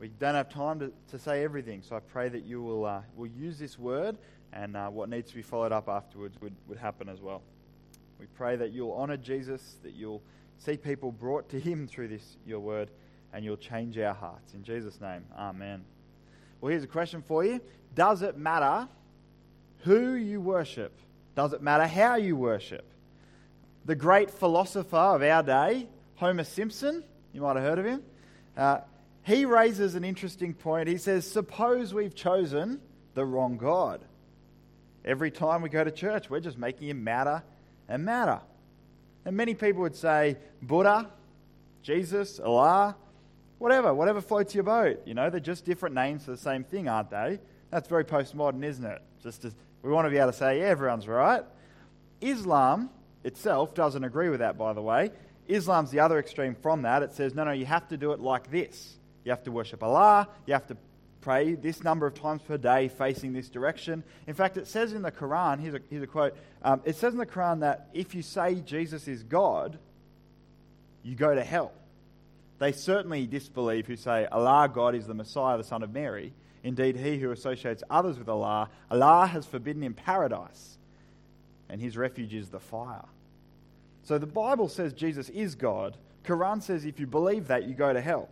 we don't have time to, to say everything. So I pray that you will, uh, will use this word and uh, what needs to be followed up afterwards would, would happen as well. We pray that you'll honor Jesus, that you'll see people brought to him through this, your word, and you'll change our hearts. In Jesus' name, amen. Well, here's a question for you Does it matter who you worship? Does it matter how you worship? The great philosopher of our day, Homer Simpson, you might have heard of him, uh, he raises an interesting point. He says, Suppose we've chosen the wrong God. Every time we go to church, we're just making him matter and matter. And many people would say, Buddha, Jesus, Allah, whatever, whatever floats your boat. You know, they're just different names for the same thing, aren't they? That's very postmodern, isn't it? Just as we want to be able to say, yeah, everyone's right. Islam itself doesn't agree with that, by the way. Islam's the other extreme from that. It says, no, no, you have to do it like this. You have to worship Allah, you have to pray this number of times per day facing this direction. In fact, it says in the Quran, here's a, here's a quote um, it says in the Quran that if you say Jesus is God, you go to hell. They certainly disbelieve who say Allah, God, is the Messiah, the Son of Mary. Indeed, he who associates others with Allah, Allah has forbidden him paradise, and his refuge is the fire. So the Bible says Jesus is God. Quran says if you believe that, you go to hell.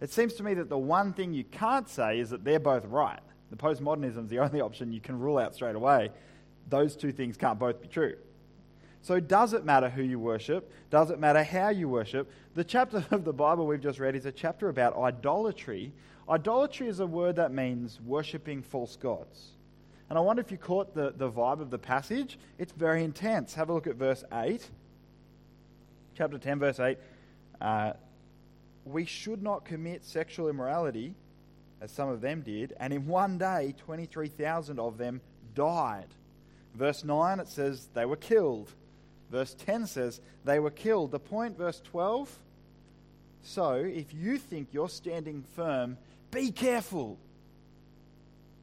It seems to me that the one thing you can't say is that they're both right. The postmodernism is the only option you can rule out straight away. Those two things can't both be true. So, does it matter who you worship? Does it matter how you worship? The chapter of the Bible we've just read is a chapter about idolatry. Idolatry is a word that means worshipping false gods. And I wonder if you caught the, the vibe of the passage. It's very intense. Have a look at verse 8. Chapter 10, verse 8. Uh, we should not commit sexual immorality, as some of them did, and in one day, 23,000 of them died. Verse 9, it says they were killed. Verse 10 says they were killed. The point, verse 12, so if you think you're standing firm, be careful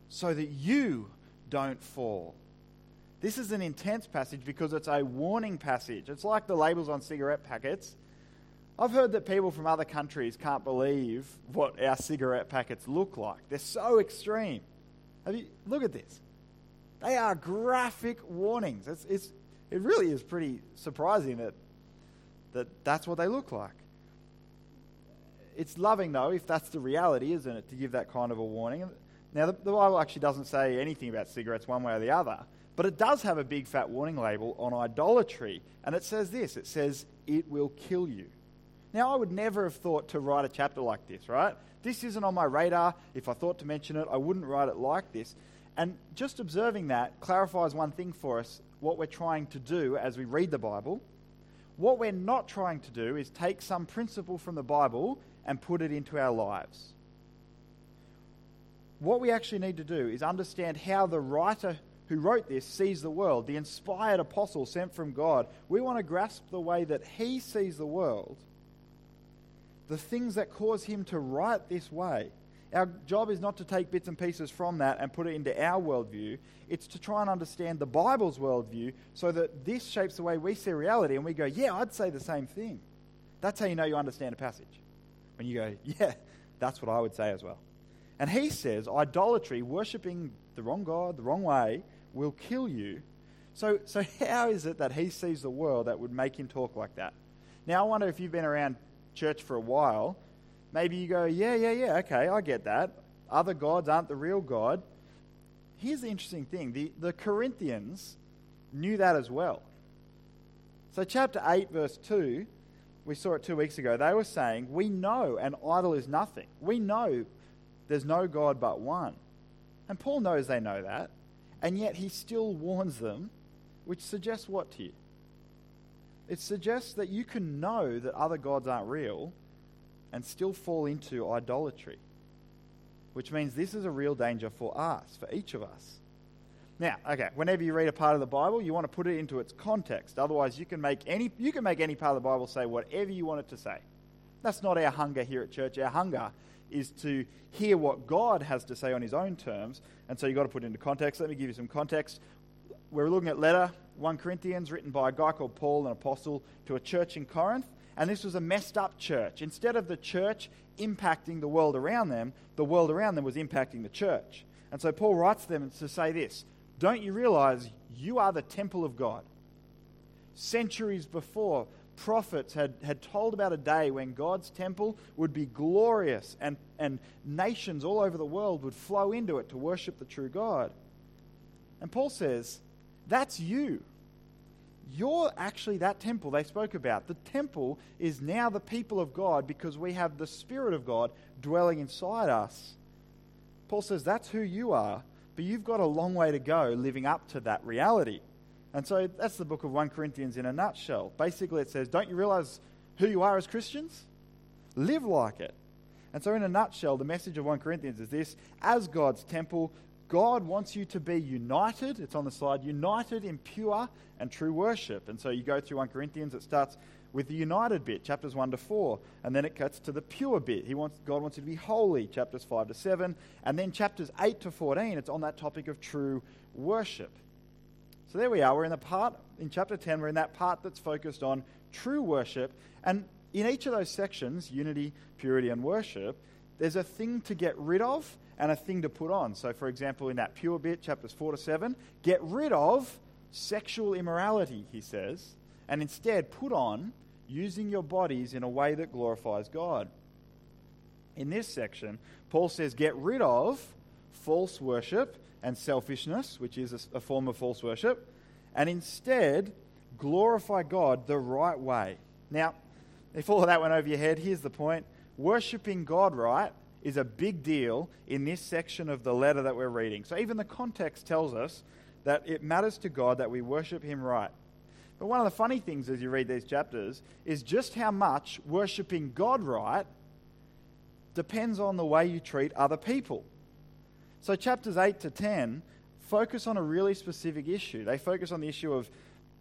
so that you don't fall. This is an intense passage because it's a warning passage. It's like the labels on cigarette packets. I've heard that people from other countries can't believe what our cigarette packets look like. They're so extreme. Have You, look at this. They are graphic warnings. It's, it's, it really is pretty surprising that, that that's what they look like. It's loving, though, if that's the reality, isn't it, to give that kind of a warning. Now, the, the Bible actually doesn't say anything about cigarettes one way or the other, but it does have a big fat warning label on idolatry. And it says this it says, it will kill you. Now, I would never have thought to write a chapter like this, right? This isn't on my radar. If I thought to mention it, I wouldn't write it like this. And just observing that clarifies one thing for us what we're trying to do as we read the Bible. What we're not trying to do is take some principle from the Bible and put it into our lives. What we actually need to do is understand how the writer who wrote this sees the world, the inspired apostle sent from God. We want to grasp the way that he sees the world the things that cause him to write this way. Our job is not to take bits and pieces from that and put it into our worldview. It's to try and understand the Bible's worldview so that this shapes the way we see reality and we go, yeah, I'd say the same thing. That's how you know you understand a passage. When you go, yeah, that's what I would say as well. And he says idolatry, worshipping the wrong God, the wrong way, will kill you. So, so how is it that he sees the world that would make him talk like that? Now, I wonder if you've been around church for a while, maybe you go, yeah, yeah, yeah, okay, I get that. Other gods aren't the real God. Here's the interesting thing the, the Corinthians knew that as well. So, chapter 8, verse 2, we saw it two weeks ago. They were saying, We know an idol is nothing. We know there's no God but one. And Paul knows they know that. And yet he still warns them, which suggests what to you? It suggests that you can know that other gods aren't real and still fall into idolatry, which means this is a real danger for us, for each of us. Now, okay, whenever you read a part of the Bible, you want to put it into its context. Otherwise, you can make any you can make any part of the Bible say whatever you want it to say. That's not our hunger here at church. Our hunger is to hear what God has to say on his own terms, and so you've got to put it into context. Let me give you some context. We're looking at letter 1 Corinthians, written by a guy called Paul, an apostle, to a church in Corinth. and this was a messed up church. Instead of the church impacting the world around them, the world around them was impacting the church. And so Paul writes to them to say this Don't you realize you are the temple of God? Centuries before, prophets had, had told about a day when God's temple would be glorious and, and nations all over the world would flow into it to worship the true God. And Paul says, That's you. You're actually that temple they spoke about. The temple is now the people of God because we have the Spirit of God dwelling inside us. Paul says that's who you are, but you've got a long way to go living up to that reality. And so that's the book of 1 Corinthians in a nutshell. Basically, it says, Don't you realize who you are as Christians? Live like it. And so, in a nutshell, the message of 1 Corinthians is this As God's temple, God wants you to be united. It's on the slide united in pure and true worship. And so you go through 1 Corinthians, it starts with the united bit, chapters 1 to 4, and then it cuts to the pure bit. He wants, God wants you to be holy, chapters 5 to 7, and then chapters 8 to 14, it's on that topic of true worship. So there we are. We're in the part, in chapter 10, we're in that part that's focused on true worship. And in each of those sections, unity, purity, and worship, there's a thing to get rid of and a thing to put on. So, for example, in that pure bit, chapters 4 to 7, get rid of sexual immorality, he says, and instead put on using your bodies in a way that glorifies God. In this section, Paul says, get rid of false worship and selfishness, which is a, form of false worship, and instead glorify God the right way. Now, if all of that went over your head, here's the point. Worshipping God right is a big deal in this section of the letter that we're reading. So even the context tells us that it matters to God that we worship Him right. But one of the funny things as you read these chapters is just how much worshipping God right depends on the way you treat other people. So, chapters 8 to 10 focus on a really specific issue. They focus on the issue of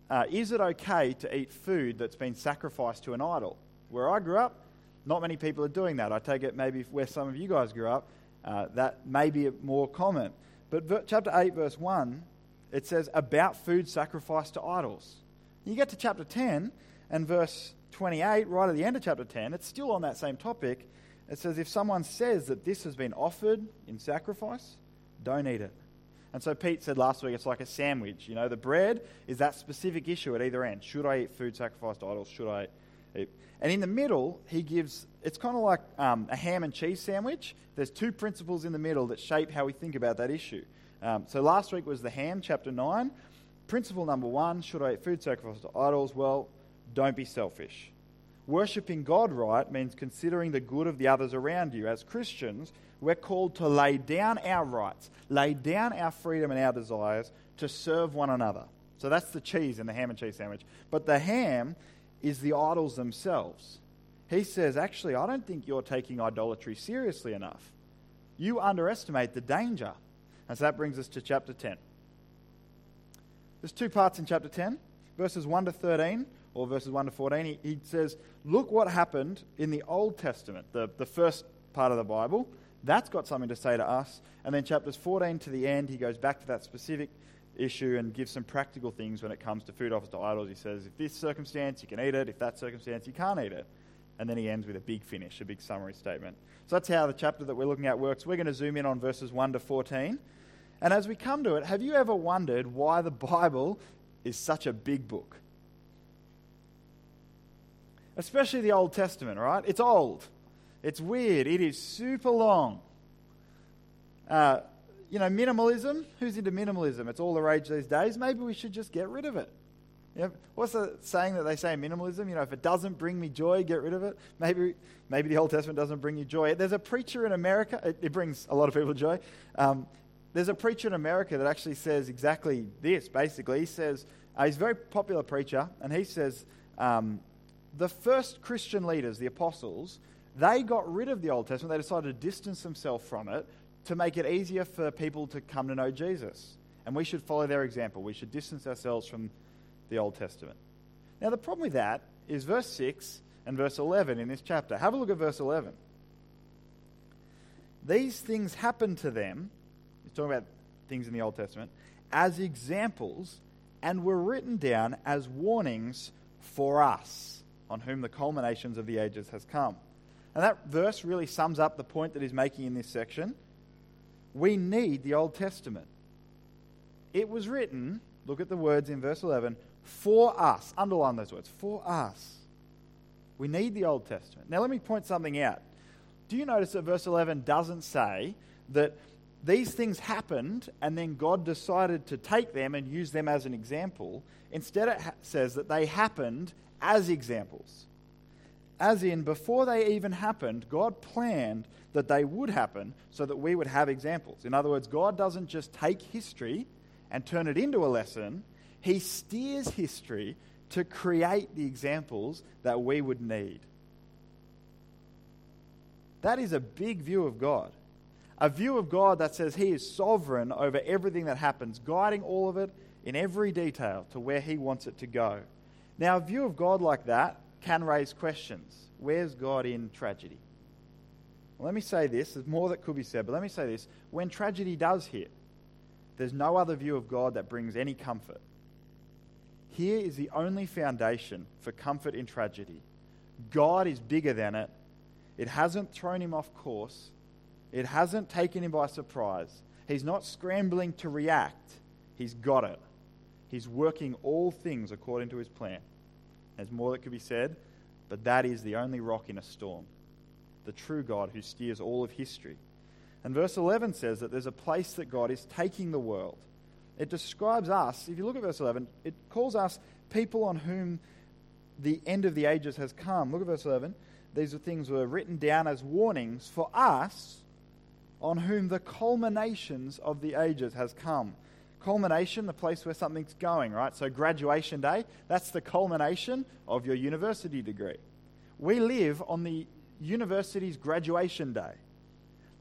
uh, is it okay to eat food that's been sacrificed to an idol? Where I grew up, not many people are doing that. I take it maybe where some of you guys grew up, uh, that may be more common. But ver- chapter 8, verse 1, it says about food sacrificed to idols. You get to chapter 10 and verse 28, right at the end of chapter 10, it's still on that same topic. It says, If someone says that this has been offered in sacrifice, don't eat it. And so Pete said last week it's like a sandwich. You know, the bread is that specific issue at either end. Should I eat food sacrificed to idols? Should I? And in the middle, he gives it's kind of like um, a ham and cheese sandwich. There's two principles in the middle that shape how we think about that issue. Um, so last week was the ham, chapter 9. Principle number one should I eat food sacrificed to idols? Well, don't be selfish. Worshipping God right means considering the good of the others around you. As Christians, we're called to lay down our rights, lay down our freedom and our desires to serve one another. So that's the cheese in the ham and cheese sandwich. But the ham is the idols themselves. He says, actually, I don't think you're taking idolatry seriously enough. You underestimate the danger. And so that brings us to chapter 10. There's two parts in chapter 10, verses 1 to 13, or verses 1 to 14. He, he says, Look what happened in the Old Testament, the, the first part of the Bible. That's got something to say to us. And then chapters 14 to the end, he goes back to that specific issue and gives some practical things when it comes to food offers to idols. He says, if this circumstance, you can eat it. If that circumstance, you can't eat it. And then he ends with a big finish, a big summary statement. So that's how the chapter that we're looking at works. We're going to zoom in on verses 1 to 14. And as we come to it, have you ever wondered why the Bible is such a big book? Especially the Old Testament, right? It's old. It's weird. It is super long. Uh, you know, minimalism. Who's into minimalism? It's all the rage these days. Maybe we should just get rid of it. You know, what's the saying that they say in minimalism? You know, if it doesn't bring me joy, get rid of it. Maybe, maybe the Old Testament doesn't bring you joy. There's a preacher in America. It, it brings a lot of people joy. Um, there's a preacher in America that actually says exactly this, basically. He says, uh, he's a very popular preacher, and he says um, the first Christian leaders, the apostles, they got rid of the Old Testament. They decided to distance themselves from it to make it easier for people to come to know Jesus. And we should follow their example. We should distance ourselves from the Old Testament. Now, the problem with that is verse 6 and verse 11 in this chapter. Have a look at verse 11. These things happened to them he's talking about things in the Old Testament, as examples and were written down as warnings for us. on whom the culminations of the ages has come. And that verse really sums up the point that he's making in this section. We need the Old Testament. It was written, look at the words in verse 11, for us. Underline those words, for us. We need the Old Testament. Now, let me point something out. Do you notice that verse 11 doesn't say that these things happened and then God decided to take them and use them as an example? Instead, it ha- says that they happened as examples. As in, before they even happened, God planned that they would happen so that we would have examples. In other words, God doesn't just take history and turn it into a lesson, He steers history to create the examples that we would need. That is a big view of God. A view of God that says He is sovereign over everything that happens, guiding all of it in every detail to where He wants it to go. Now, a view of God like that can raise questions. Where's God in tragedy? Well, let me say this. There's more that could be said, but let me say this. When tragedy does hit, there's no other view of God that brings any comfort. Here is the only foundation for comfort in tragedy. God is bigger than it. It hasn't thrown him off course. It hasn't taken him by surprise. He's not scrambling to react. He's got it. He's working all things according to his plan. There's more that could be said, but that is the only rock in a storm. The true God who steers all of history. And verse 11 says that there's a place that God is taking the world. It describes us, if you look at verse 11, it calls us people on whom the end of the ages has come. Look at verse 11. These are things were written down as warnings for us on whom the culminations of the ages has come. Culmination, the place where something's going, right? So, graduation day, that's the culmination of your university degree. We live on the university's graduation day.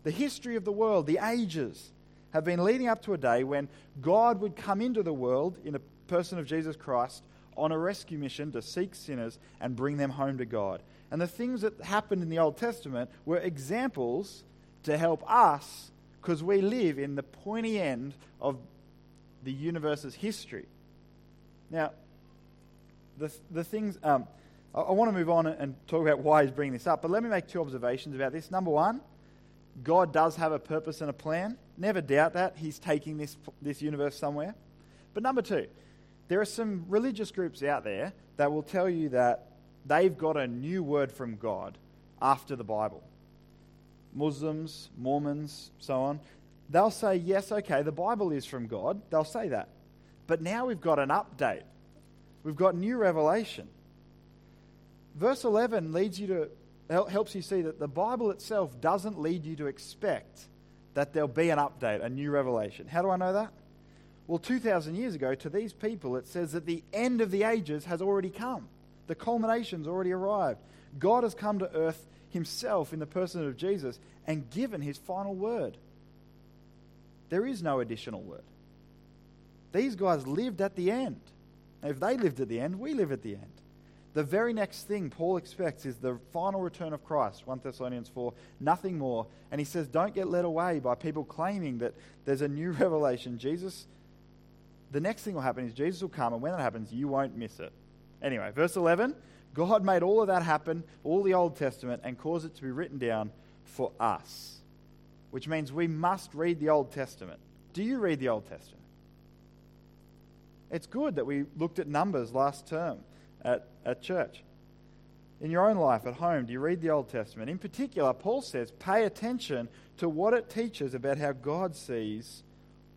The history of the world, the ages, have been leading up to a day when God would come into the world in a person of Jesus Christ on a rescue mission to seek sinners and bring them home to God. And the things that happened in the Old Testament were examples to help us because we live in the pointy end of the universe's history. Now, the, the things, um, I, I want to move on and talk about why he's bringing this up, but let me make two observations about this. Number one, God does have a purpose and a plan. Never doubt that. He's taking this, this universe somewhere. But number two, there are some religious groups out there that will tell you that they've got a new word from God after the Bible. Muslims, Mormons, so on. They'll say, yes, okay, the Bible is from God. They'll say that. But now we've got an update. We've got new revelation. Verse 11 leads you to helps you see that the Bible itself doesn't lead you to expect that there'll be an update, a new revelation. How do I know that? Well, 2,000 years ago, to these people, it says that the end of the ages has already come. The culmination's already arrived. God has come to earth himself in the person of Jesus and given his final word. There is no additional word. These guys lived at the end. If they lived at the end, we live at the end. The very next thing Paul expects is the final return of Christ, 1 Thessalonians 4, nothing more. And he says, don't get led away by people claiming that there's a new revelation. Jesus, the next thing will happen is Jesus will come, and when that happens, you won't miss it. Anyway, verse 11 God made all of that happen, all the Old Testament, and caused it to be written down for us, which means we must read the Old Testament. Do you read the Old Testament? It's good that we looked at Numbers last term at, at church. In your own life at home, do you read the Old Testament? In particular, Paul says, pay attention to what it teaches about how God sees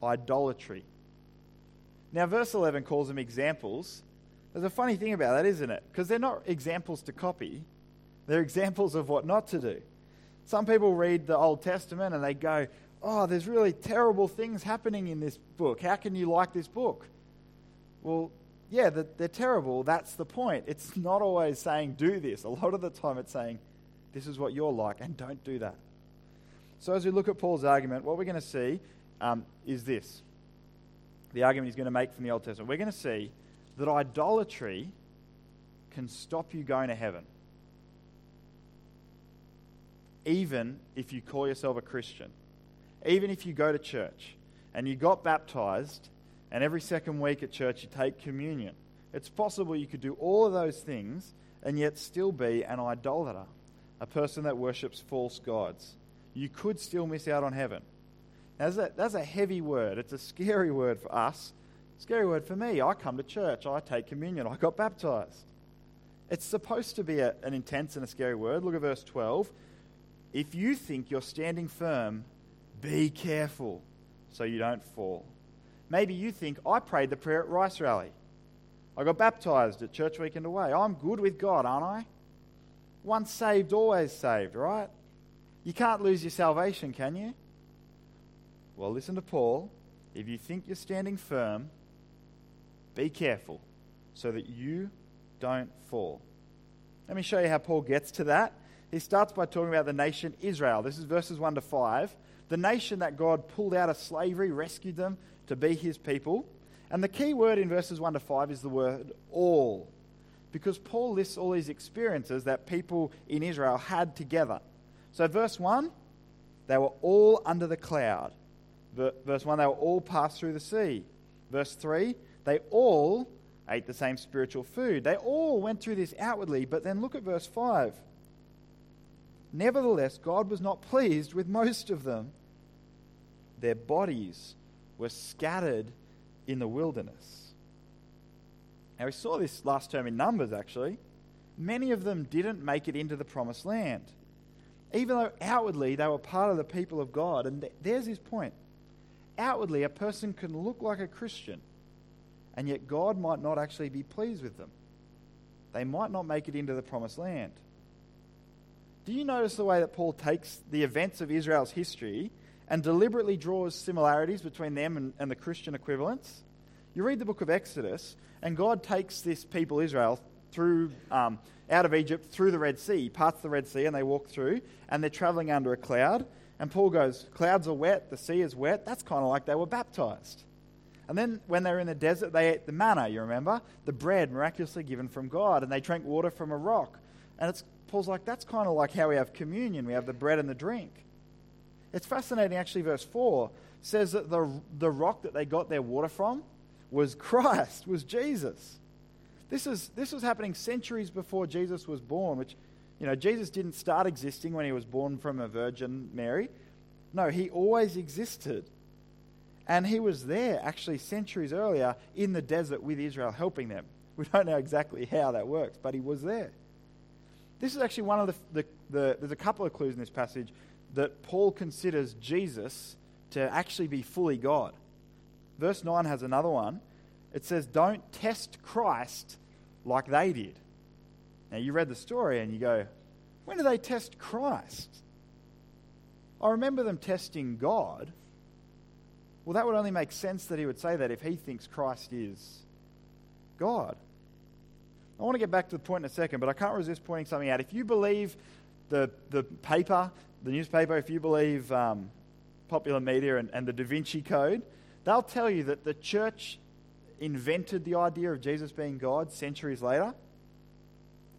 idolatry. Now, verse 11 calls them examples. There's a funny thing about that, isn't it? Because they're not examples to copy, they're examples of what not to do. Some people read the Old Testament and they go, Oh, there's really terrible things happening in this book. How can you like this book? Well, yeah, they're terrible. That's the point. It's not always saying, do this. A lot of the time, it's saying, this is what you're like, and don't do that. So, as we look at Paul's argument, what we're going to see um, is this the argument he's going to make from the Old Testament. We're going to see that idolatry can stop you going to heaven, even if you call yourself a Christian, even if you go to church and you got baptized and every second week at church you take communion. It's possible you could do all of those things and yet still be an idolater, a person that worships false gods. You could still miss out on heaven. Now, that's a, that's a heavy word. It's a scary word for us. Scary word for me. I come to church, I take communion, I got baptized. It's supposed to be a, an intense and a scary word. Look at verse 12. If you think you're standing firm, be careful so you don't fall. Maybe you think, I prayed the prayer at Rice Rally. I got baptized at Church Weekend Away. I'm good with God, aren't I? Once saved, always saved, right? You can't lose your salvation, can you? Well, listen to Paul. If you think you're standing firm, be careful so that you don't fall. Let me show you how Paul gets to that. He starts by talking about the nation Israel. This is verses 1 to 5. The nation that God pulled out of slavery, rescued them to be his people. And the key word in verses 1 to 5 is the word all. Because Paul lists all these experiences that people in Israel had together. So, verse 1, they were all under the cloud. Verse 1, they were all passed through the sea. Verse 3, they all ate the same spiritual food. They all went through this outwardly, but then look at verse 5. Nevertheless, God was not pleased with most of them. Their bodies were scattered in the wilderness. Now, we saw this last term in Numbers, actually. Many of them didn't make it into the promised land, even though outwardly they were part of the people of God. And there's his point. Outwardly, a person can look like a Christian, and yet God might not actually be pleased with them. They might not make it into the promised land. Do you notice the way that Paul takes the events of Israel's history and deliberately draws similarities between them and, and the Christian equivalents? You read the book of Exodus, and God takes this people, Israel, through um, out of Egypt through the Red Sea. Parts the Red Sea, and they walk through, and they're traveling under a cloud. And Paul goes, Clouds are wet, the sea is wet. That's kind of like they were baptized. And then when they were in the desert, they ate the manna, you remember? The bread miraculously given from God, and they drank water from a rock. And it's, Paul's like, that's kind of like how we have communion. We have the bread and the drink. It's fascinating, actually, verse 4 says that the, the rock that they got their water from was Christ, was Jesus. This, is, this was happening centuries before Jesus was born, which, you know, Jesus didn't start existing when he was born from a virgin Mary. No, he always existed. And he was there actually centuries earlier in the desert with Israel, helping them. We don't know exactly how that works, but he was there. This is actually one of the, the, the, there's a couple of clues in this passage that Paul considers Jesus to actually be fully God. Verse 9 has another one. It says, Don't test Christ like they did. Now, you read the story and you go, When do they test Christ? I remember them testing God. Well, that would only make sense that he would say that if he thinks Christ is God. I want to get back to the point in a second, but I can't resist pointing something out. If you believe the, the paper, the newspaper, if you believe um, popular media and, and the Da Vinci Code, they'll tell you that the church invented the idea of Jesus being God centuries later.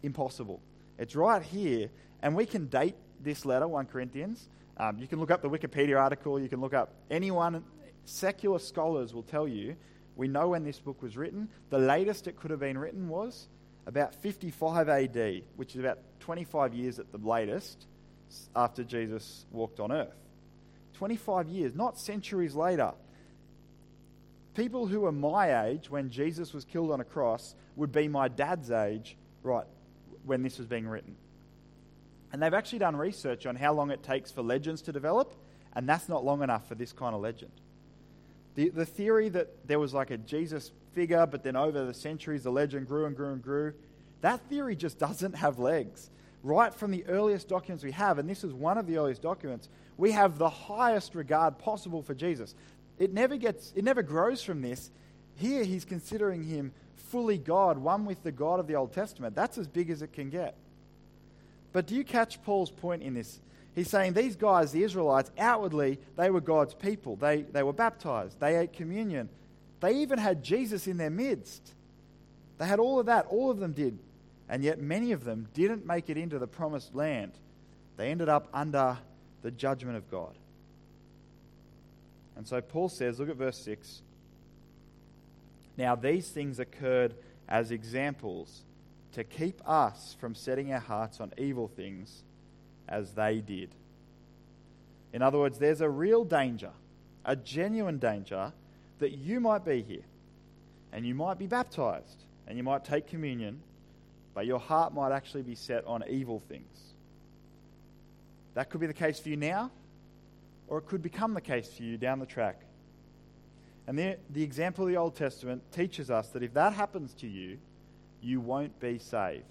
Impossible. It's right here, and we can date this letter, 1 Corinthians. Um, you can look up the Wikipedia article, you can look up anyone, secular scholars will tell you we know when this book was written. The latest it could have been written was about 55 AD, which is about 25 years at the latest after Jesus walked on earth. 25 years, not centuries later. People who were my age when Jesus was killed on a cross would be my dad's age, right, when this was being written. And they've actually done research on how long it takes for legends to develop, and that's not long enough for this kind of legend. The, the theory that there was like a Jesus figure, but then over the centuries the legend grew and grew and grew. That theory just doesn't have legs. Right from the earliest documents we have, and this is one of the earliest documents, we have the highest regard possible for Jesus. It never gets it never grows from this. Here he's considering him fully God, one with the God of the Old Testament. That's as big as it can get. But do you catch Paul's point in this? He's saying these guys, the Israelites, outwardly, they were God's people. They, they were baptized. They ate communion. They even had Jesus in their midst. They had all of that. All of them did. And yet many of them didn't make it into the promised land. They ended up under the judgment of God. And so Paul says, look at verse 6. Now these things occurred as examples to keep us from setting our hearts on evil things as they did. In other words, there's a real danger, a genuine danger, that you might be here and you might be baptized and you might take communion, but your heart might actually be set on evil things. That could be the case for you now, or it could become the case for you down the track. And the, the example of the Old Testament teaches us that if that happens to you, you won't be saved.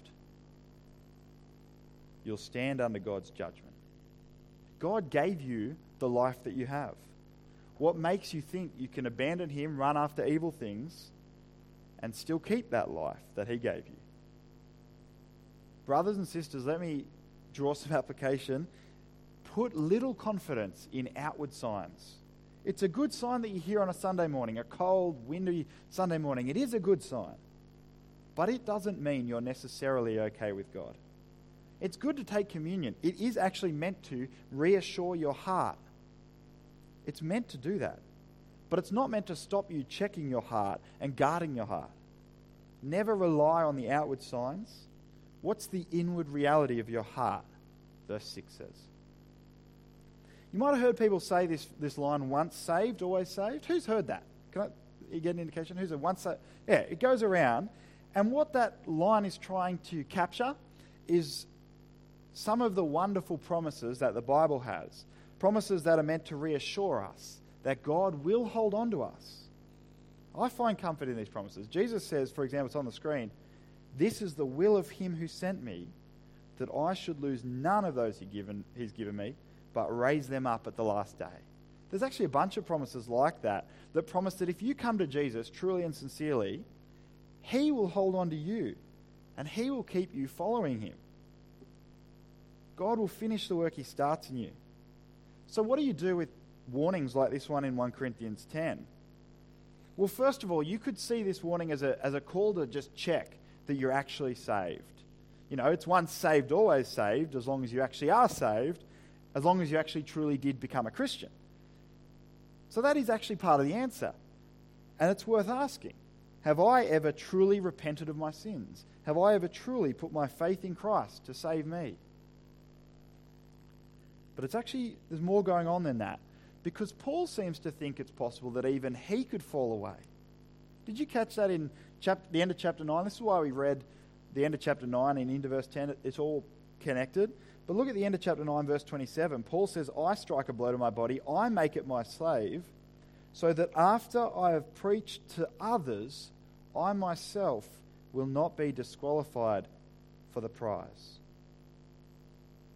You'll stand under God's judgment. God gave you the life that you have. What makes you think you can abandon Him, run after evil things, and still keep that life that He gave you? Brothers and sisters, let me draw some application. Put little confidence in outward signs. It's a good sign that you're here on a Sunday morning, a cold, windy Sunday morning. It is a good sign. But it doesn't mean you're necessarily okay with God. It's good to take communion. It is actually meant to reassure your heart. It's meant to do that. But it's not meant to stop you checking your heart and guarding your heart. Never rely on the outward signs. What's the inward reality of your heart? Verse 6 says. You might have heard people say this, this line, once saved, always saved. Who's heard that? Can I get an indication? Who's a once saved? Yeah, it goes around. And what that line is trying to capture is some of the wonderful promises that the Bible has, promises that are meant to reassure us that God will hold on to us. I find comfort in these promises. Jesus says, for example, it's on the screen, This is the will of him who sent me, that I should lose none of those he given, he's given me, but raise them up at the last day. There's actually a bunch of promises like that that promise that if you come to Jesus truly and sincerely, he will hold on to you and he will keep you following him. God will finish the work He starts in you. So, what do you do with warnings like this one in 1 Corinthians 10? Well, first of all, you could see this warning as a, as a call to just check that you're actually saved. You know, it's once saved, always saved, as long as you actually are saved, as long as you actually truly did become a Christian. So, that is actually part of the answer. And it's worth asking Have I ever truly repented of my sins? Have I ever truly put my faith in Christ to save me? But it's actually, there's more going on than that. Because Paul seems to think it's possible that even he could fall away. Did you catch that in the end of chapter 9? This is why we read the end of chapter 9 and into verse 10. It's all connected. But look at the end of chapter 9, verse 27. Paul says, I strike a blow to my body, I make it my slave, so that after I have preached to others, I myself will not be disqualified for the prize.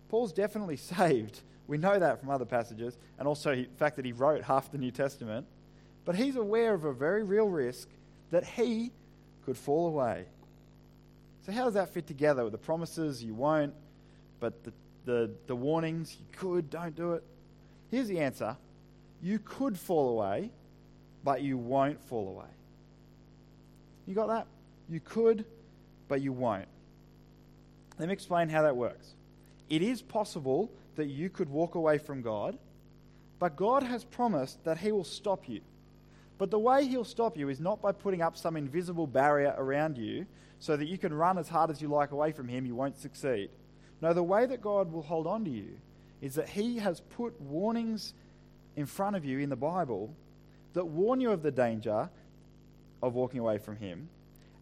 Paul's definitely saved we know that from other passages, and also the fact that he wrote half the New Testament. But he's aware of a very real risk that he could fall away. So, how does that fit together with the promises you won't, but the, the, the warnings you could, don't do it? Here's the answer you could fall away, but you won't fall away. You got that? You could, but you won't. Let me explain how that works. It is possible that you could walk away from God, but God has promised that He will stop you. But the way He'll stop you is not by putting up some invisible barrier around you so that you can run as hard as you like away from Him, you won't succeed. No, the way that God will hold on to you is that He has put warnings in front of you in the Bible that warn you of the danger of walking away from Him,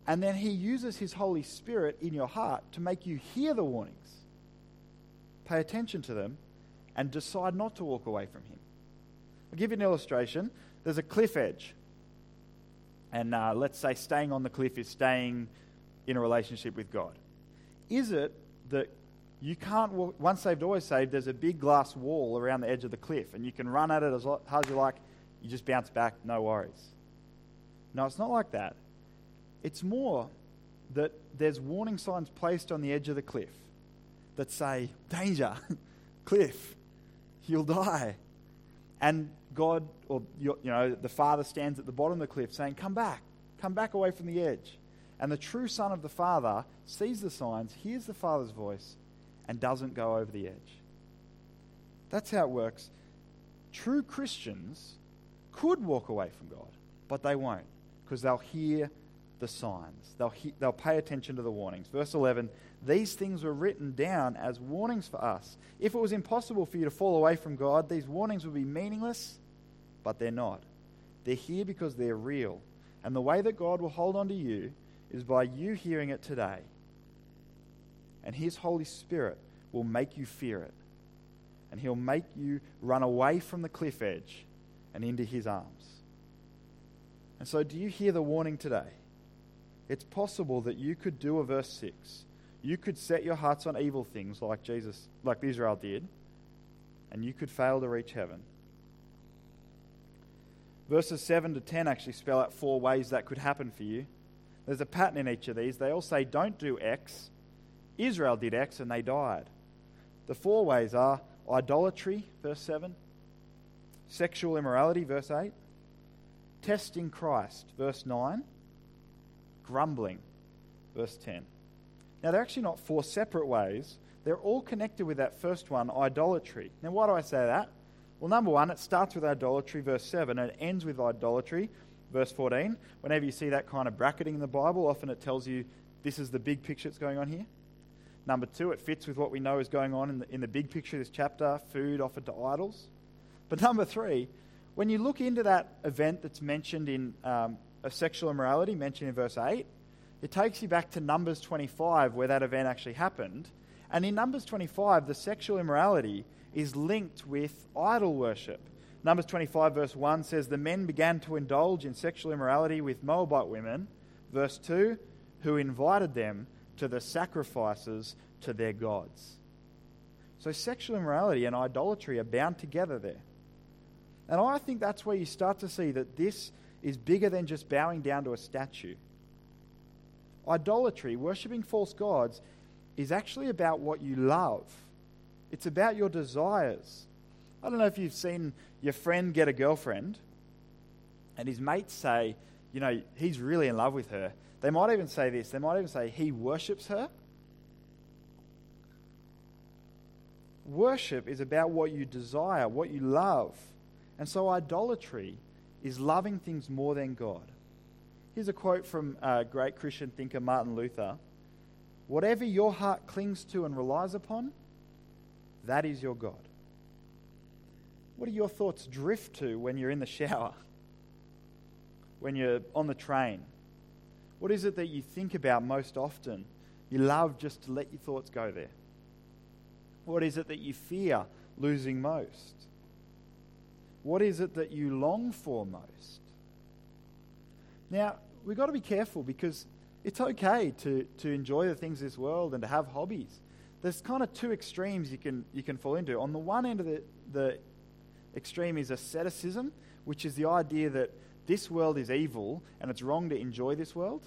and then He uses His Holy Spirit in your heart to make you hear the warnings pay attention to them, and decide not to walk away from Him. I'll give you an illustration. There's a cliff edge. And uh, let's say staying on the cliff is staying in a relationship with God. Is it that you can't walk, once saved, always saved, there's a big glass wall around the edge of the cliff, and you can run at it as hard as you like, you just bounce back, no worries. No, it's not like that. It's more that there's warning signs placed on the edge of the cliff that say, Danger, cliff, you'll die. And God, or you know, the Father stands at the bottom of the cliff saying, Come back, come back away from the edge. And the true Son of the Father sees the signs, hears the Father's voice, and doesn't go over the edge. That's how it works. True Christians could walk away from God, but they won't, because they'll hear the signs. They'll, he- they'll pay attention to the warnings. Verse 11 These things were written down as warnings for us. If it was impossible for you to fall away from God, these warnings would be meaningless, but they're not. They're here because they're real. And the way that God will hold on to you is by you hearing it today. And His Holy Spirit will make you fear it. And He'll make you run away from the cliff edge and into His arms. And so, do you hear the warning today? It's possible that you could do a verse 6. You could set your hearts on evil things like Jesus, like Israel did, and you could fail to reach heaven. Verses 7 to 10 actually spell out four ways that could happen for you. There's a pattern in each of these. They all say, don't do X. Israel did X and they died. The four ways are idolatry, verse 7, sexual immorality, verse 8, testing Christ, verse 9, grumbling, verse 10. Now, they're actually not four separate ways. They're all connected with that first one, idolatry. Now, why do I say that? Well, number one, it starts with idolatry, verse 7, and it ends with idolatry, verse 14. Whenever you see that kind of bracketing in the Bible, often it tells you this is the big picture that's going on here. Number two, it fits with what we know is going on in the, in the big picture of this chapter food offered to idols. But number three, when you look into that event that's mentioned in um, a sexual immorality, mentioned in verse 8, it takes you back to Numbers 25, where that event actually happened. And in Numbers 25, the sexual immorality is linked with idol worship. Numbers 25, verse 1 says, The men began to indulge in sexual immorality with Moabite women. Verse 2, who invited them to the sacrifices to their gods. So sexual immorality and idolatry are bound together there. And I think that's where you start to see that this is bigger than just bowing down to a statue. Idolatry, worshipping false gods, is actually about what you love. It's about your desires. I don't know if you've seen your friend get a girlfriend and his mates say, you know, he's really in love with her. They might even say this. They might even say he worships her. Worship is about what you desire, what you love. And so idolatry is loving things more than God. Here's a quote from a great Christian thinker Martin Luther Whatever your heart clings to and relies upon, that is your God. What do your thoughts drift to when you're in the shower? When you're on the train? What is it that you think about most often? You love just to let your thoughts go there. What is it that you fear losing most? What is it that you long for most? Now, we've got to be careful because it's okay to, to enjoy the things of this world and to have hobbies. There's kind of two extremes you can, you can fall into. On the one end of the, the extreme is asceticism, which is the idea that this world is evil and it's wrong to enjoy this world.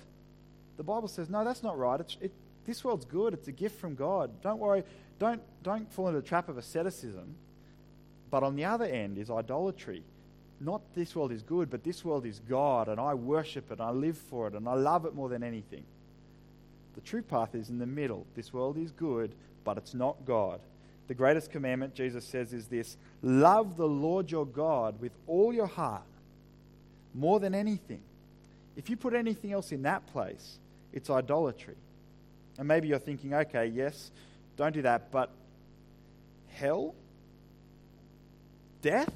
The Bible says, no, that's not right. It, this world's good. It's a gift from God. Don't worry. Don't, don't fall into the trap of asceticism. But on the other end is idolatry. Not this world is good, but this world is God, and I worship it, and I live for it, and I love it more than anything. The true path is in the middle. This world is good, but it's not God. The greatest commandment, Jesus says, is this love the Lord your God with all your heart, more than anything. If you put anything else in that place, it's idolatry. And maybe you're thinking, okay, yes, don't do that, but hell? Death?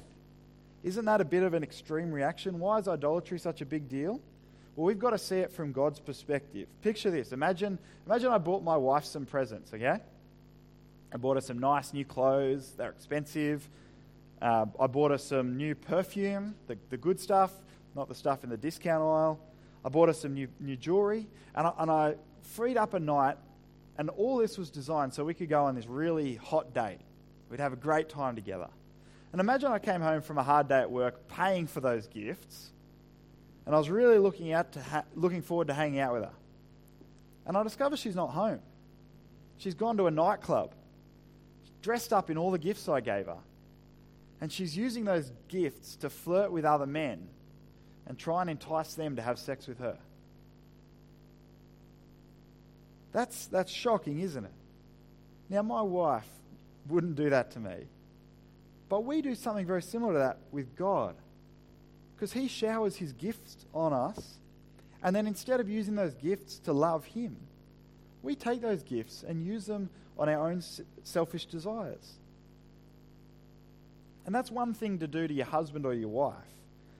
Isn't that a bit of an extreme reaction? Why is idolatry such a big deal? Well, we've got to see it from God's perspective. Picture this. Imagine, imagine I bought my wife some presents, okay? I bought her some nice new clothes. They're expensive. Uh, I bought her some new perfume, the, the good stuff, not the stuff in the discount aisle. I bought her some new, new jewelry. And I, and I freed up a night, and all this was designed so we could go on this really hot date. We'd have a great time together. And imagine I came home from a hard day at work paying for those gifts and I was really looking, out to ha- looking forward to hanging out with her. And I discover she's not home. She's gone to a nightclub, dressed up in all the gifts I gave her. And she's using those gifts to flirt with other men and try and entice them to have sex with her. That's, that's shocking, isn't it? Now, my wife wouldn't do that to me. But we do something very similar to that with God because He showers His gifts on us, And then instead of using those gifts to love Him, we take those gifts and use them on our own selfish desires. And that's one thing to do to your husband or your wife.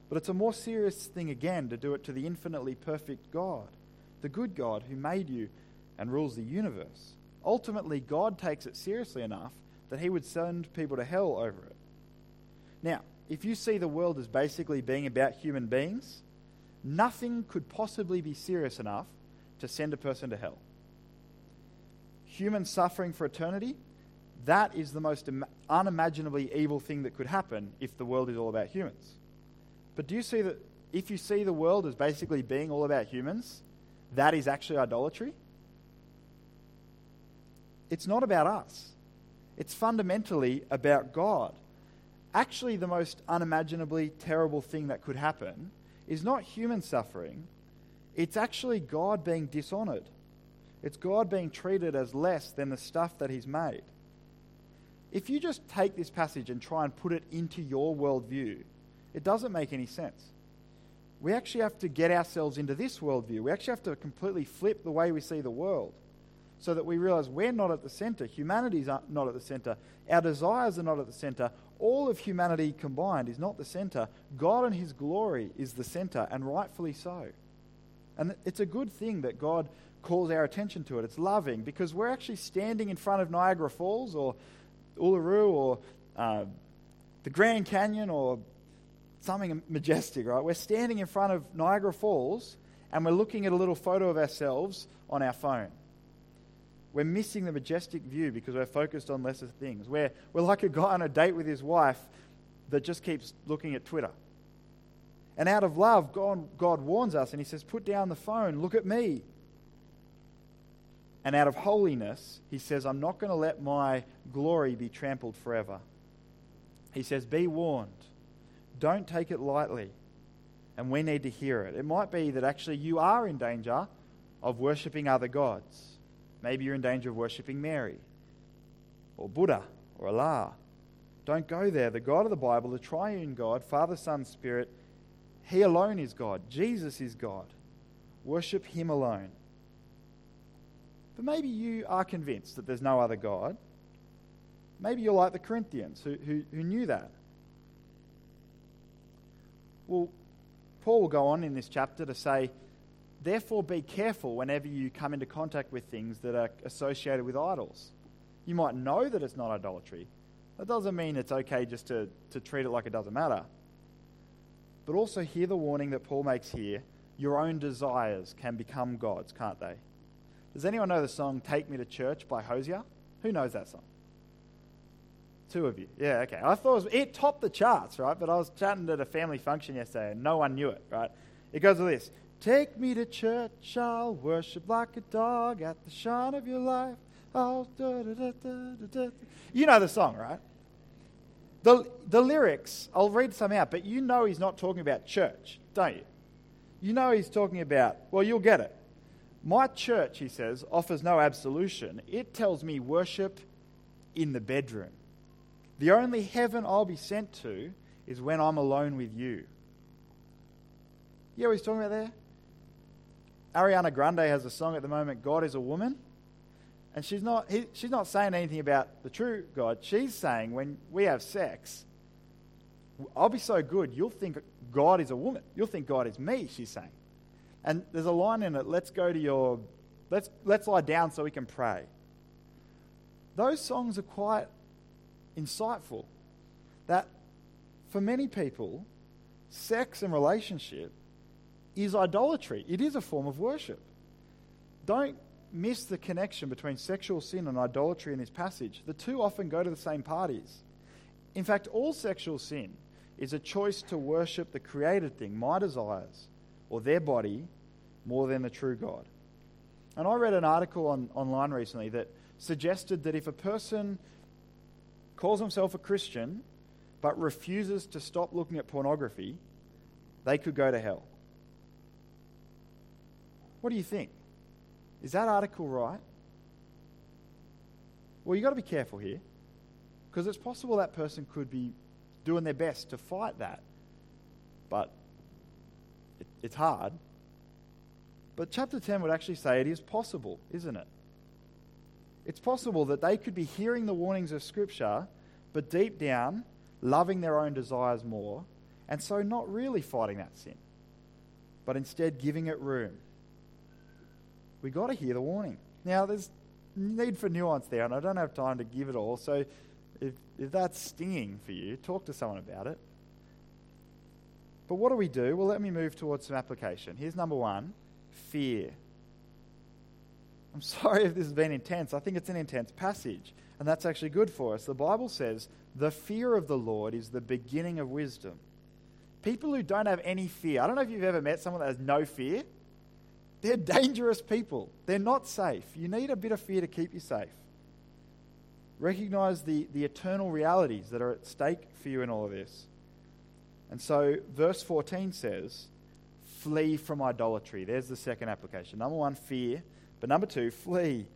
But it's a more serious thing again to do it to the infinitely perfect God, the good God who made you and rules the universe. Ultimately, God takes it seriously enough that he would send people to hell over it. Now, if you see the world as basically being about human beings, nothing could possibly be serious enough to send a person to hell. Human suffering for eternity, that is the most unimaginably evil thing that could happen if the world is all about humans. But do you see that if you see the world as basically being all about humans, that is actually idolatry? It's not about us. It's fundamentally about God. Actually, the most unimaginably terrible thing that could happen is not human suffering, it's actually God being dishonored. It's God being treated as less than the stuff that He's made. If you just take this passage and try and put it into your worldview, it doesn't make any sense. We actually have to get ourselves into this worldview. We actually have to completely flip the way we see the world so that we realize we're not at the center. Humanity's not at the center. Our desires are not at the center. All of humanity combined is not the center. God and His glory is the center, and rightfully so. And it's a good thing that God calls our attention to it. It's loving because we're actually standing in front of Niagara Falls or Uluru or uh, the Grand Canyon or something majestic, right? We're standing in front of Niagara Falls and we're looking at a little photo of ourselves on our phone. We're missing the majestic view because we're focused on lesser things. We're, we're like a guy on a date with his wife that just keeps looking at Twitter. And out of love, God, God warns us and He says, Put down the phone, look at me. And out of holiness, He says, I'm not going to let my glory be trampled forever. He says, Be warned. Don't take it lightly. And we need to hear it. It might be that actually you are in danger of worshipping other gods. Maybe you're in danger of worshipping Mary or Buddha or Allah. Don't go there. The God of the Bible, the triune God, Father, Son, Spirit, He alone is God. Jesus is God. Worship Him alone. But maybe you are convinced that there's no other God. Maybe you're like the Corinthians who, who, who knew that. Well, Paul will go on in this chapter to say Therefore, be careful whenever you come into contact with things that are associated with idols. You might know that it's not idolatry. That doesn't mean it's okay just to, to treat it like it doesn't matter. But also, hear the warning that Paul makes here your own desires can become gods, can't they? Does anyone know the song Take Me to Church by Hozier? Who knows that song? Two of you. Yeah, okay. I thought it, was, it topped the charts, right? But I was chatting at a family function yesterday and no one knew it, right? It goes like this Take me to church, I'll worship like a dog at the shine of your life. Da, you know the song, right? The, the lyrics, I'll read some out, but you know he's not talking about church, don't you? You know he's talking about, well, you'll get it. My church, he says, offers no absolution. It tells me worship in the bedroom. The only heaven I'll be sent to is when I'm alone with you. You know what he's talking about there? Ariana Grande has a song at the moment, God is a Woman. And she's not, he, she's not saying anything about the true God. She's saying when we have sex, I'll be so good, you'll think God is a woman. You'll think God is me, she's saying. And there's a line in it, let's go to your, let's, let's lie down so we can pray. Those songs are quite insightful. That for many people, sex and relationship is idolatry. It is a form of worship. Don't miss the connection between sexual sin and idolatry in this passage. The two often go to the same parties. In fact, all sexual sin is a choice to worship the created thing, my desires, or their body, more than the true God. And I read an article on, online recently that suggested that if a person calls himself a Christian but refuses to stop looking at pornography, they could go to hell. What do you think? Is that article right? Well, you've got to be careful here because it's possible that person could be doing their best to fight that, but it, it's hard. But chapter 10 would actually say it is possible, isn't it? It's possible that they could be hearing the warnings of Scripture, but deep down, loving their own desires more, and so not really fighting that sin, but instead giving it room. We've got to hear the warning. Now, there's need for nuance there, and I don't have time to give it all, so if, if that's stinging for you, talk to someone about it. But what do we do? Well, let me move towards some application. Here's number one fear. I'm sorry if this has been intense. I think it's an intense passage, and that's actually good for us. The Bible says, the fear of the Lord is the beginning of wisdom. People who don't have any fear, I don't know if you've ever met someone that has no fear. They're dangerous people. They're not safe. You need a bit of fear to keep you safe. Recognize the, the eternal realities that are at stake for you in all of this. And so, verse 14 says, flee from idolatry. There's the second application. Number one, fear. But number two, flee.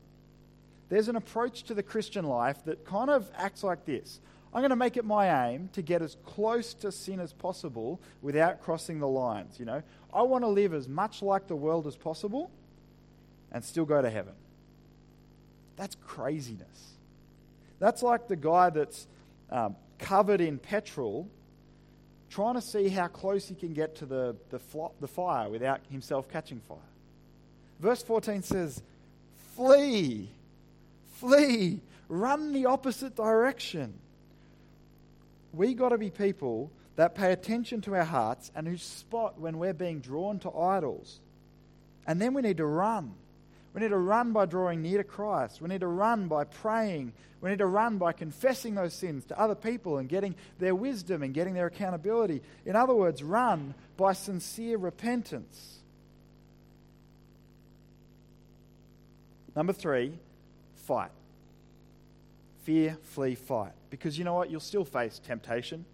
There's an approach to the Christian life that kind of acts like this I'm going to make it my aim to get as close to sin as possible without crossing the lines. You know, I want to live as much like the world as possible and still go to heaven. That's craziness. That's like the guy that's um, covered in petrol trying to see how close he can get to the, the, the fire without himself catching fire. Verse 14 says, Flee, flee, run the opposite direction. We got to be people that pay attention to our hearts and who spot when we're being drawn to idols. And then we need to run. We need to run by drawing near to Christ. We need to run by praying. We need to run by confessing those sins to other people and getting their wisdom and getting their accountability. In other words, run by sincere repentance. Number three, fight. Fear, flee, fight. Because you know what? You'll still face temptation.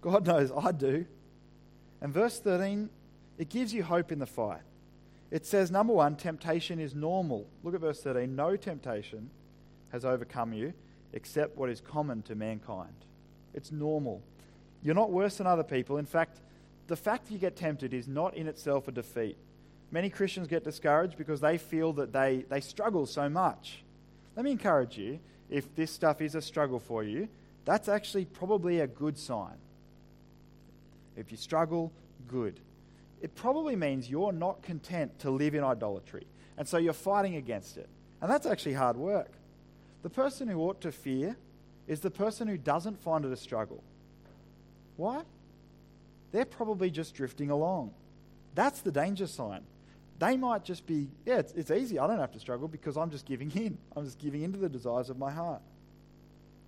God knows I do. And verse 13, it gives you hope in the fight. It says, number one, temptation is normal. Look at verse 13. No temptation has overcome you except what is common to mankind. It's normal. You're not worse than other people. In fact, the fact you get tempted is not in itself a defeat. Many Christians get discouraged because they feel that they, they struggle so much. Let me encourage you if this stuff is a struggle for you, that's actually probably a good sign. If you struggle, good. It probably means you're not content to live in idolatry. And so you're fighting against it. And that's actually hard work. The person who ought to fear is the person who doesn't find it a struggle. Why? They're probably just drifting along. That's the danger sign. They might just be, yeah, it's, it's easy. I don't have to struggle because I'm just giving in. I'm just giving in to the desires of my heart.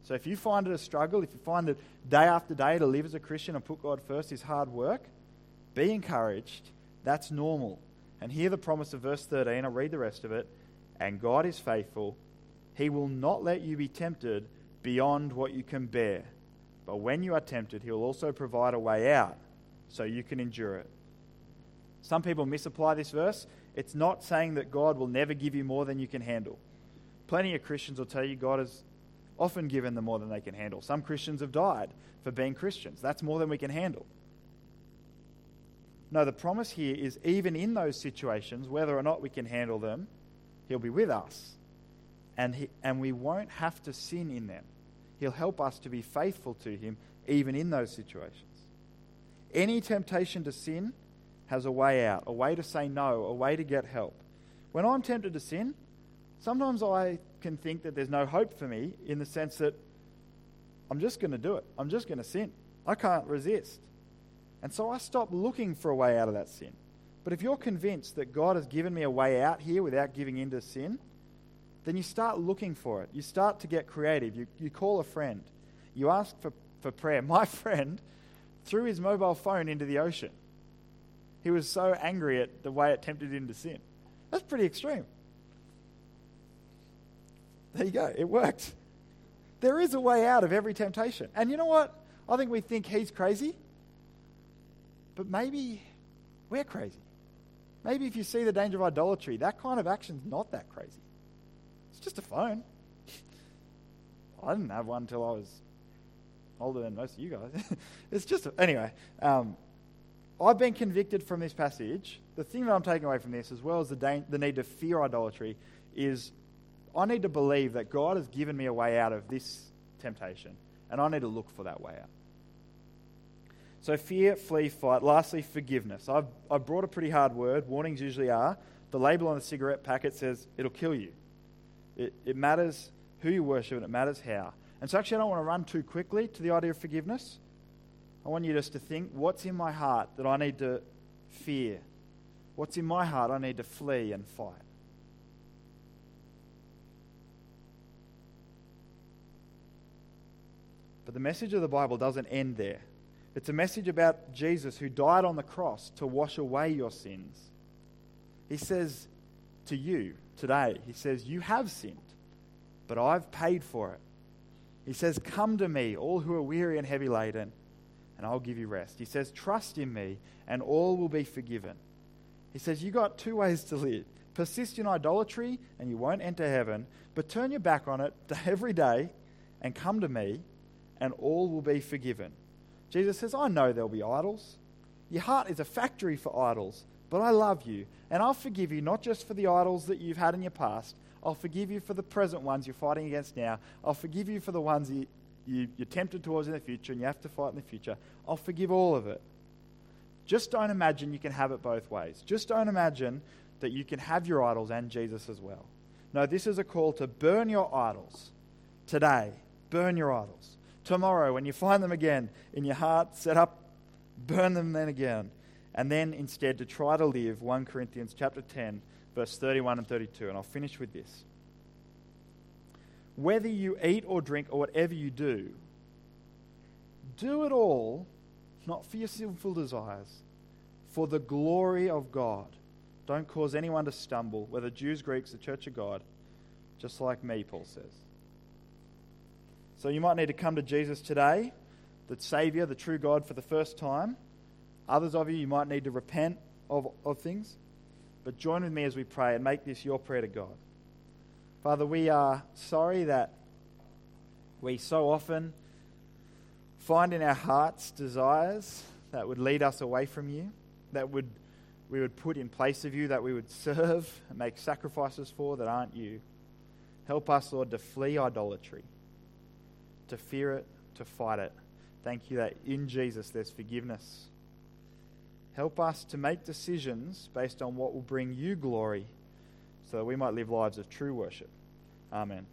So if you find it a struggle, if you find it day after day to live as a Christian and put God first is hard work, be encouraged. That's normal. And hear the promise of verse 13. I'll read the rest of it. And God is faithful. He will not let you be tempted beyond what you can bear. But when you are tempted, He will also provide a way out so you can endure it. Some people misapply this verse. It's not saying that God will never give you more than you can handle. Plenty of Christians will tell you God has often given them more than they can handle. Some Christians have died for being Christians. That's more than we can handle. No, the promise here is even in those situations, whether or not we can handle them, He'll be with us. And, he, and we won't have to sin in them. He'll help us to be faithful to Him even in those situations. Any temptation to sin has a way out, a way to say no, a way to get help. When I'm tempted to sin, sometimes I can think that there's no hope for me in the sense that I'm just going to do it. I'm just going to sin. I can't resist. And so I stop looking for a way out of that sin. But if you're convinced that God has given me a way out here without giving in to sin, then you start looking for it. You start to get creative. You, you call a friend. You ask for, for prayer. My friend threw his mobile phone into the ocean. He was so angry at the way it tempted him to sin. That's pretty extreme. There you go. It worked. There is a way out of every temptation. And you know what? I think we think he's crazy, but maybe we're crazy. Maybe if you see the danger of idolatry, that kind of action's not that crazy. It's just a phone. I didn't have one until I was older than most of you guys. it's just, a, anyway. Um, I've been convicted from this passage. The thing that I'm taking away from this, as well as the, da- the need to fear idolatry, is I need to believe that God has given me a way out of this temptation, and I need to look for that way out. So, fear, flee, fight. Lastly, forgiveness. I've, I've brought a pretty hard word. Warnings usually are. The label on the cigarette packet says it'll kill you. It, it matters who you worship and it matters how. And so, actually, I don't want to run too quickly to the idea of forgiveness. I want you just to think what's in my heart that I need to fear? What's in my heart I need to flee and fight? But the message of the Bible doesn't end there. It's a message about Jesus who died on the cross to wash away your sins. He says to you today, He says, You have sinned, but I've paid for it. He says, Come to me, all who are weary and heavy laden, and I'll give you rest. He says, Trust in me, and all will be forgiven. He says, You got two ways to live. Persist in idolatry, and you won't enter heaven, but turn your back on it every day and come to me, and all will be forgiven. Jesus says, I know there'll be idols. Your heart is a factory for idols, but I love you, and I'll forgive you not just for the idols that you've had in your past. I'll forgive you for the present ones you're fighting against now. I'll forgive you for the ones you, you, you're tempted towards in the future and you have to fight in the future. I'll forgive all of it. Just don't imagine you can have it both ways. Just don't imagine that you can have your idols and Jesus as well. No, this is a call to burn your idols today. Burn your idols tomorrow, when you find them again in your heart, set up, burn them then again. And then instead to try to live 1 Corinthians chapter 10, verse 31 and 32. And I'll finish with this. Whether you eat or drink or whatever you do, do it all not for your sinful desires, for the glory of God. Don't cause anyone to stumble, whether Jews, Greeks, the church of God, just like me, Paul says. So you might need to come to Jesus today, the Savior, the true God, for the first time. Others of you, you might need to repent of, of things. But join with me as we pray and make this your prayer to God. Father, we are sorry that we so often find in our hearts desires that would lead us away from you, that would we would put in place of you, that we would serve and make sacrifices for that aren't you. Help us, Lord, to flee idolatry to fear it, to fight it. Thank you that in Jesus there's forgiveness. Help us to make decisions based on what will bring you glory so that we might live lives of true worship. Amen.